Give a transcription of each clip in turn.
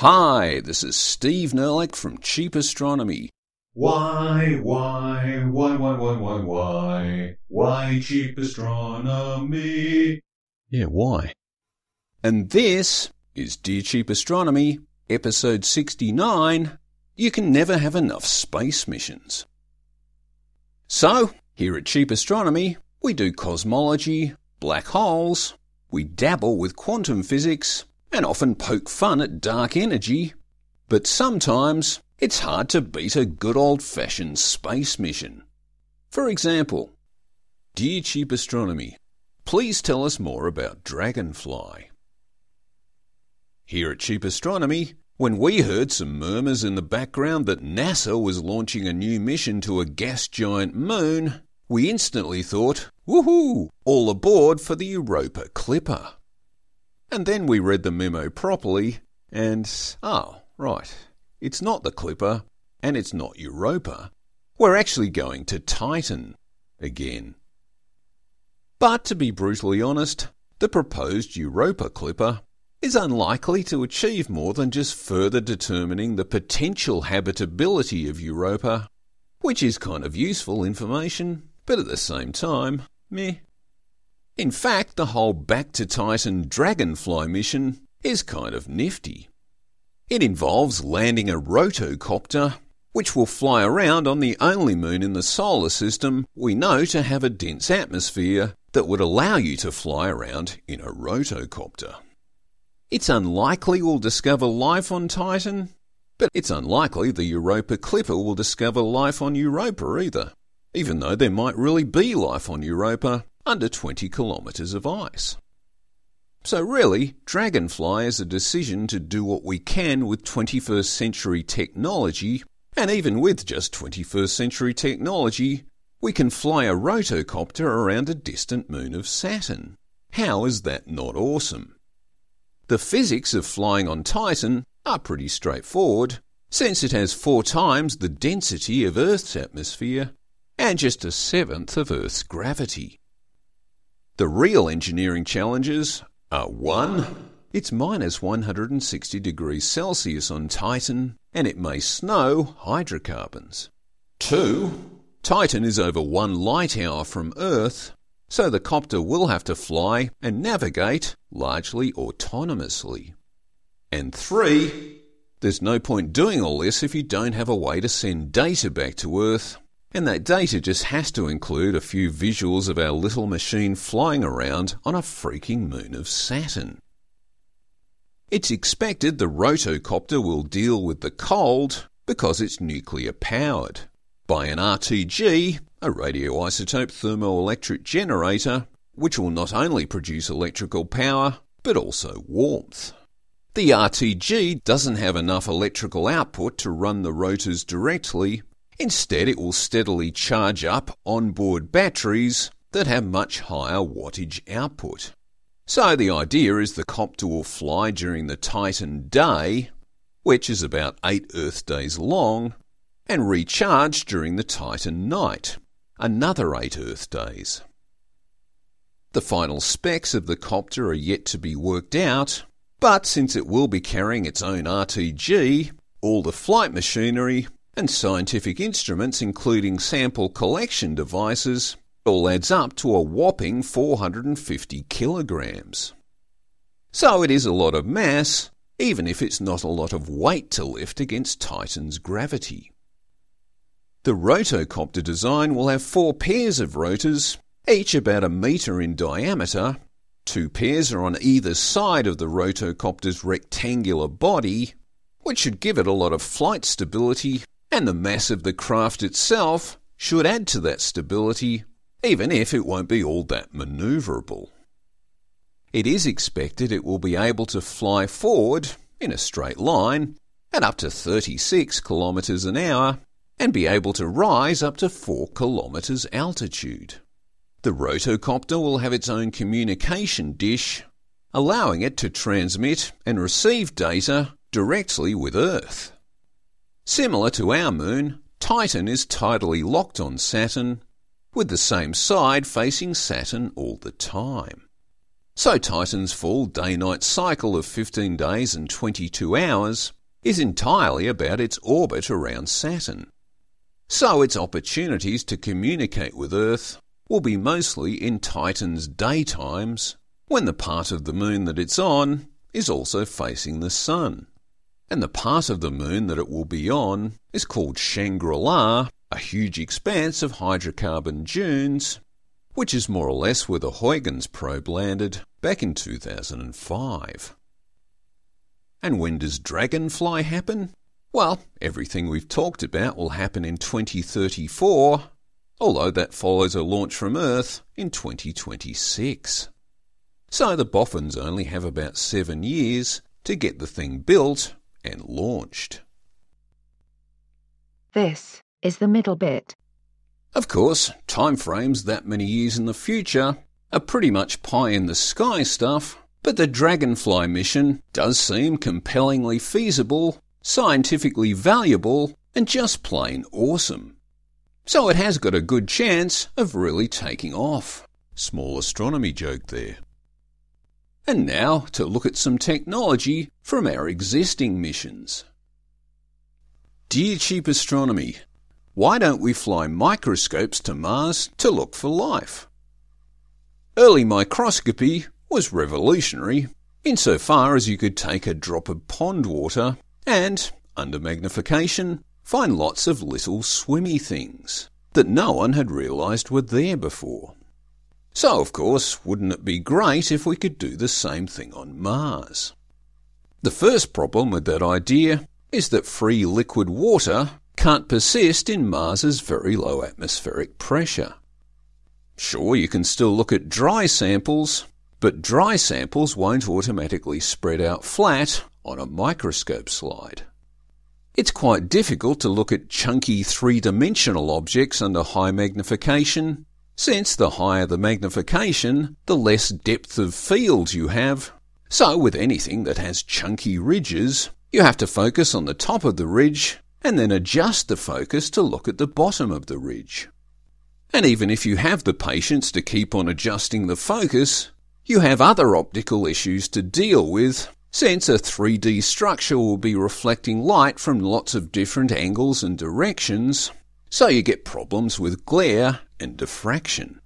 Hi, this is Steve Nerlich from Cheap Astronomy. Why, why, why, why, why, why, why, why cheap astronomy? Yeah, why? And this is Dear Cheap Astronomy, episode 69 You Can Never Have Enough Space Missions. So, here at Cheap Astronomy, we do cosmology, black holes, we dabble with quantum physics, and often poke fun at dark energy, but sometimes it's hard to beat a good old fashioned space mission. For example, Dear Cheap Astronomy, please tell us more about Dragonfly. Here at Cheap Astronomy, when we heard some murmurs in the background that NASA was launching a new mission to a gas giant moon, we instantly thought, woohoo, all aboard for the Europa Clipper. And then we read the memo properly, and oh, right, it's not the Clipper, and it's not Europa. We're actually going to Titan again. But to be brutally honest, the proposed Europa Clipper is unlikely to achieve more than just further determining the potential habitability of Europa, which is kind of useful information, but at the same time, meh. In fact, the whole Back to Titan Dragonfly mission is kind of nifty. It involves landing a rotocopter, which will fly around on the only moon in the solar system we know to have a dense atmosphere that would allow you to fly around in a rotocopter. It's unlikely we'll discover life on Titan, but it's unlikely the Europa Clipper will discover life on Europa either, even though there might really be life on Europa under 20 kilometres of ice. So, really, Dragonfly is a decision to do what we can with 21st century technology, and even with just 21st century technology, we can fly a rotocopter around a distant moon of Saturn. How is that not awesome? The physics of flying on Titan are pretty straightforward, since it has four times the density of Earth's atmosphere and just a seventh of Earth's gravity. The real engineering challenges are 1. It's minus 160 degrees Celsius on Titan, and it may snow hydrocarbons. 2. Titan is over one light hour from Earth, so the copter will have to fly and navigate largely autonomously. And 3. There's no point doing all this if you don't have a way to send data back to Earth and that data just has to include a few visuals of our little machine flying around on a freaking moon of Saturn. It's expected the rotocopter will deal with the cold because it's nuclear powered by an RTG, a radioisotope thermoelectric generator, which will not only produce electrical power but also warmth. The RTG doesn't have enough electrical output to run the rotors directly, Instead, it will steadily charge up onboard batteries that have much higher wattage output. So the idea is the copter will fly during the Titan day, which is about 8 Earth days long, and recharge during the Titan night, another 8 Earth days. The final specs of the copter are yet to be worked out, but since it will be carrying its own RTG, all the flight machinery and scientific instruments, including sample collection devices, all adds up to a whopping 450 kilograms. So it is a lot of mass, even if it's not a lot of weight to lift against Titan's gravity. The rotocopter design will have four pairs of rotors, each about a metre in diameter. Two pairs are on either side of the rotocopter's rectangular body, which should give it a lot of flight stability and the mass of the craft itself should add to that stability, even if it won't be all that manoeuvrable. It is expected it will be able to fly forward in a straight line at up to 36 kilometres an hour and be able to rise up to 4 kilometres altitude. The rotocopter will have its own communication dish, allowing it to transmit and receive data directly with Earth. Similar to our moon, Titan is tidally locked on Saturn, with the same side facing Saturn all the time. So Titan's full day-night cycle of 15 days and 22 hours is entirely about its orbit around Saturn. So its opportunities to communicate with Earth will be mostly in Titan's daytimes, when the part of the moon that it's on is also facing the sun. And the part of the moon that it will be on is called Shangri-La, a huge expanse of hydrocarbon dunes, which is more or less where the Huygens probe landed back in 2005. And when does Dragonfly happen? Well, everything we've talked about will happen in 2034, although that follows a launch from Earth in 2026. So the boffins only have about seven years to get the thing built and launched. This is the middle bit. Of course, timeframes that many years in the future are pretty much pie in the sky stuff, but the Dragonfly mission does seem compellingly feasible, scientifically valuable, and just plain awesome. So it has got a good chance of really taking off. Small astronomy joke there. And now to look at some technology from our existing missions. Dear Cheap Astronomy, why don't we fly microscopes to Mars to look for life? Early microscopy was revolutionary insofar as you could take a drop of pond water and, under magnification, find lots of little swimmy things that no one had realised were there before. So, of course, wouldn't it be great if we could do the same thing on Mars? The first problem with that idea is that free liquid water can't persist in Mars's very low atmospheric pressure. Sure, you can still look at dry samples, but dry samples won't automatically spread out flat on a microscope slide. It's quite difficult to look at chunky three-dimensional objects under high magnification since the higher the magnification, the less depth of field you have. So with anything that has chunky ridges, you have to focus on the top of the ridge and then adjust the focus to look at the bottom of the ridge. And even if you have the patience to keep on adjusting the focus, you have other optical issues to deal with since a 3D structure will be reflecting light from lots of different angles and directions, so you get problems with glare and diffraction.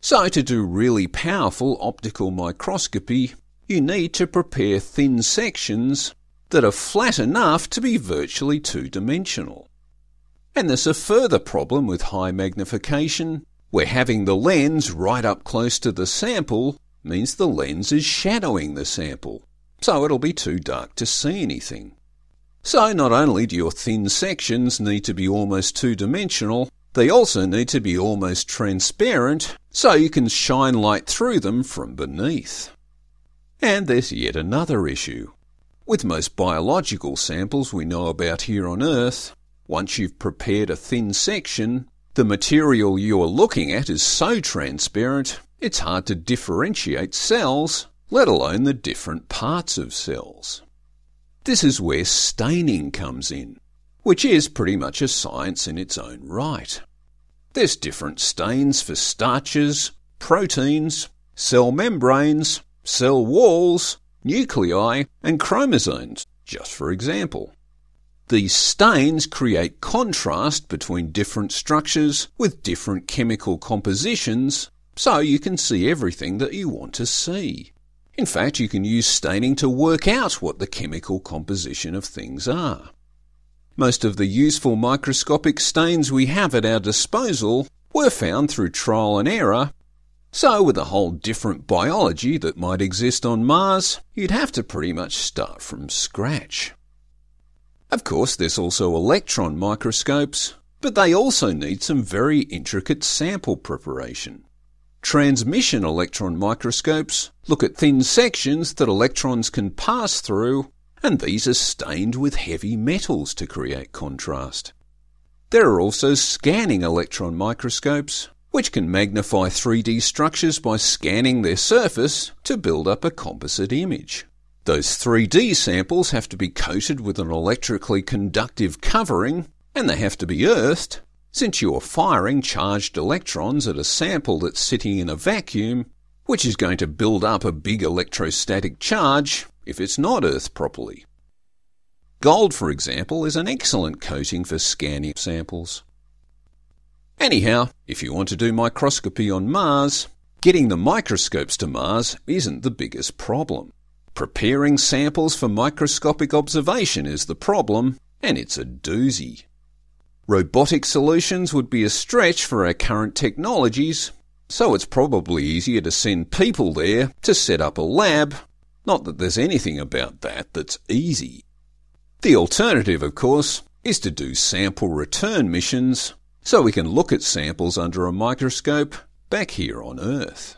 So to do really powerful optical microscopy, you need to prepare thin sections that are flat enough to be virtually two-dimensional. And there's a further problem with high magnification, where having the lens right up close to the sample means the lens is shadowing the sample, so it'll be too dark to see anything. So not only do your thin sections need to be almost two-dimensional, they also need to be almost transparent so you can shine light through them from beneath. And there's yet another issue. With most biological samples we know about here on Earth, once you've prepared a thin section, the material you are looking at is so transparent it's hard to differentiate cells, let alone the different parts of cells. This is where staining comes in, which is pretty much a science in its own right. There's different stains for starches, proteins, cell membranes, cell walls, nuclei, and chromosomes, just for example. These stains create contrast between different structures with different chemical compositions, so you can see everything that you want to see. In fact, you can use staining to work out what the chemical composition of things are. Most of the useful microscopic stains we have at our disposal were found through trial and error, so with a whole different biology that might exist on Mars, you'd have to pretty much start from scratch. Of course, there's also electron microscopes, but they also need some very intricate sample preparation. Transmission electron microscopes look at thin sections that electrons can pass through, and these are stained with heavy metals to create contrast. There are also scanning electron microscopes, which can magnify 3D structures by scanning their surface to build up a composite image. Those 3D samples have to be coated with an electrically conductive covering, and they have to be earthed since you are firing charged electrons at a sample that's sitting in a vacuum, which is going to build up a big electrostatic charge if it's not earthed properly. Gold, for example, is an excellent coating for scanning samples. Anyhow, if you want to do microscopy on Mars, getting the microscopes to Mars isn't the biggest problem. Preparing samples for microscopic observation is the problem, and it's a doozy. Robotic solutions would be a stretch for our current technologies, so it's probably easier to send people there to set up a lab. Not that there's anything about that that's easy. The alternative, of course, is to do sample return missions so we can look at samples under a microscope back here on Earth.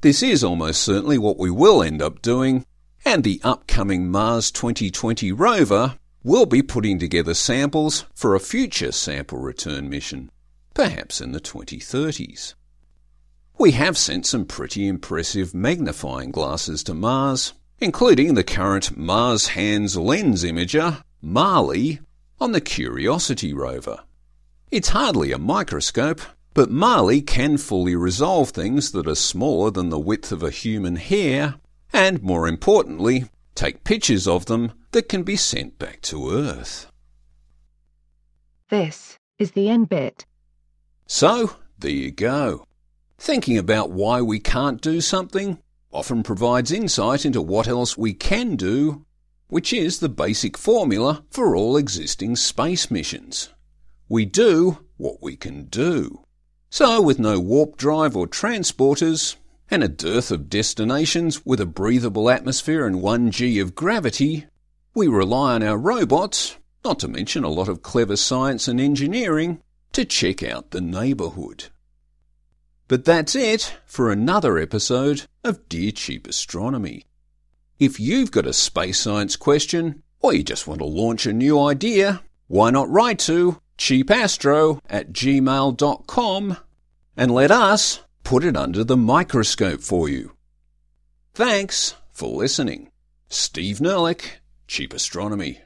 This is almost certainly what we will end up doing, and the upcoming Mars 2020 rover will be putting together samples for a future sample return mission, perhaps in the 2030s. We have sent some pretty impressive magnifying glasses to Mars, including the current Mars Hands Lens Imager, MAHLI, on the Curiosity rover. It's hardly a microscope, but MAHLI can fully resolve things that are smaller than the width of a human hair, and more importantly, take pictures of them that can be sent back to Earth. This is the end bit. So, there you go. Thinking about why we can't do something often provides insight into what else we can do, which is the basic formula for all existing space missions. We do what we can do. So, with no warp drive or transporters, and a dearth of destinations with a breathable atmosphere and 1g of gravity, we rely on our robots, not to mention a lot of clever science and engineering, to check out the neighbourhood. But that's it for another episode of Dear Cheap Astronomy. If you've got a space science question, or you just want to launch a new idea, why not write to cheapastro at gmail.com and let us put it under the microscope for you. Thanks for listening. Steve Nerlich, Cheap Astronomy.